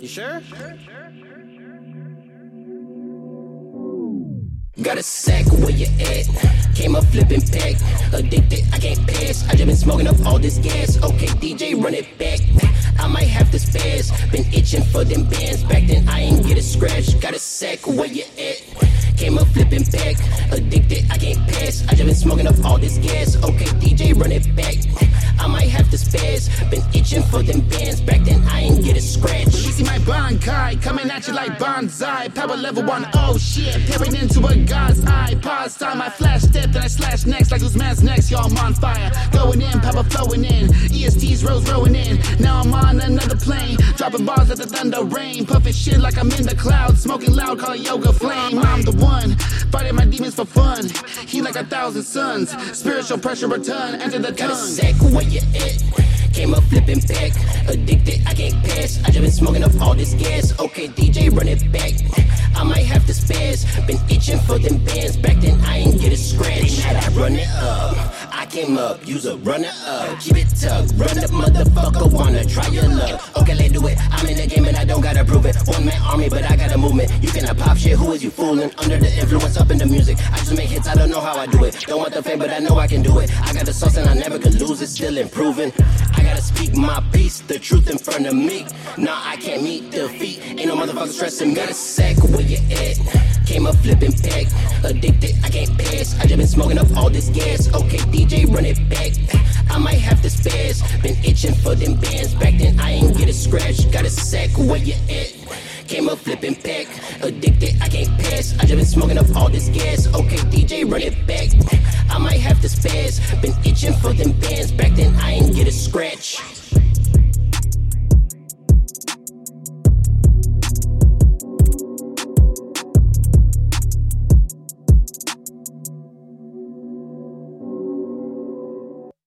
You sure? Sure, sure, sure, sure. Got a sack where you at? Came up flipping pack. Addicted, I can't pass. I just been smoking up all this gas. Okay, DJ, run it back. I might have to spaz. Been itching for them bands. Back then, I ain't get a scratch. Got a sack where you at? Came up flipping back. Addicted, I can't pass. I just been smoking up all this gas. Okay, coming at you like bonsai. Power level one, oh shit. Peering into a god's eye. Pause time, I flash step, then I slash next like who's man's next. Y'all, I'm on fire. Going in, power flowing in. EST's rose rolling in. Now I'm on another plane. Dropping bars at the thunder rain. Puffing shit like I'm in the clouds. Smoking loud, call it yoga flame. I'm the one. Fighting my demons for fun. He like a thousand suns. Spiritual pressure return. Enter the Got a tongue. sack where you at? Addicted, I can't pass. I just been smoking up all this gas. Okay, DJ, run it back. I might have to spaz. Been itching for them bands. Back then, I ain't get a scratch. Now I run it up. I came up, use a runner up. Keep it tucked. Run the motherfucker. Wanna try your One man army, but I got a movement. You cannot pop shit. Who is you fooling? Under the influence, up in the music. I just make hits. I don't know how I do it. Don't want the fame, but I know I can do it. I got the sauce and I never could lose it. Still improving. I gotta speak my piece, the truth in front of me. Nah, I can't meet defeat. Ain't no motherfucker stressing. Got a sack where you at? Came up flipping pack. Addicted, I can't pass. I just been smoking up all this gas. Okay, DJ, run it back. I might have to spaz. Been itching for them bands. Back then, I ain't get a scratch. Got a sack where you at? Came up flipping pack. Addicted, I can't pass. I just been smoking up all this gas. Okay, DJ, run it back. I might have to spaz. Been itching for them bands. Back then, I ain't get a scratch.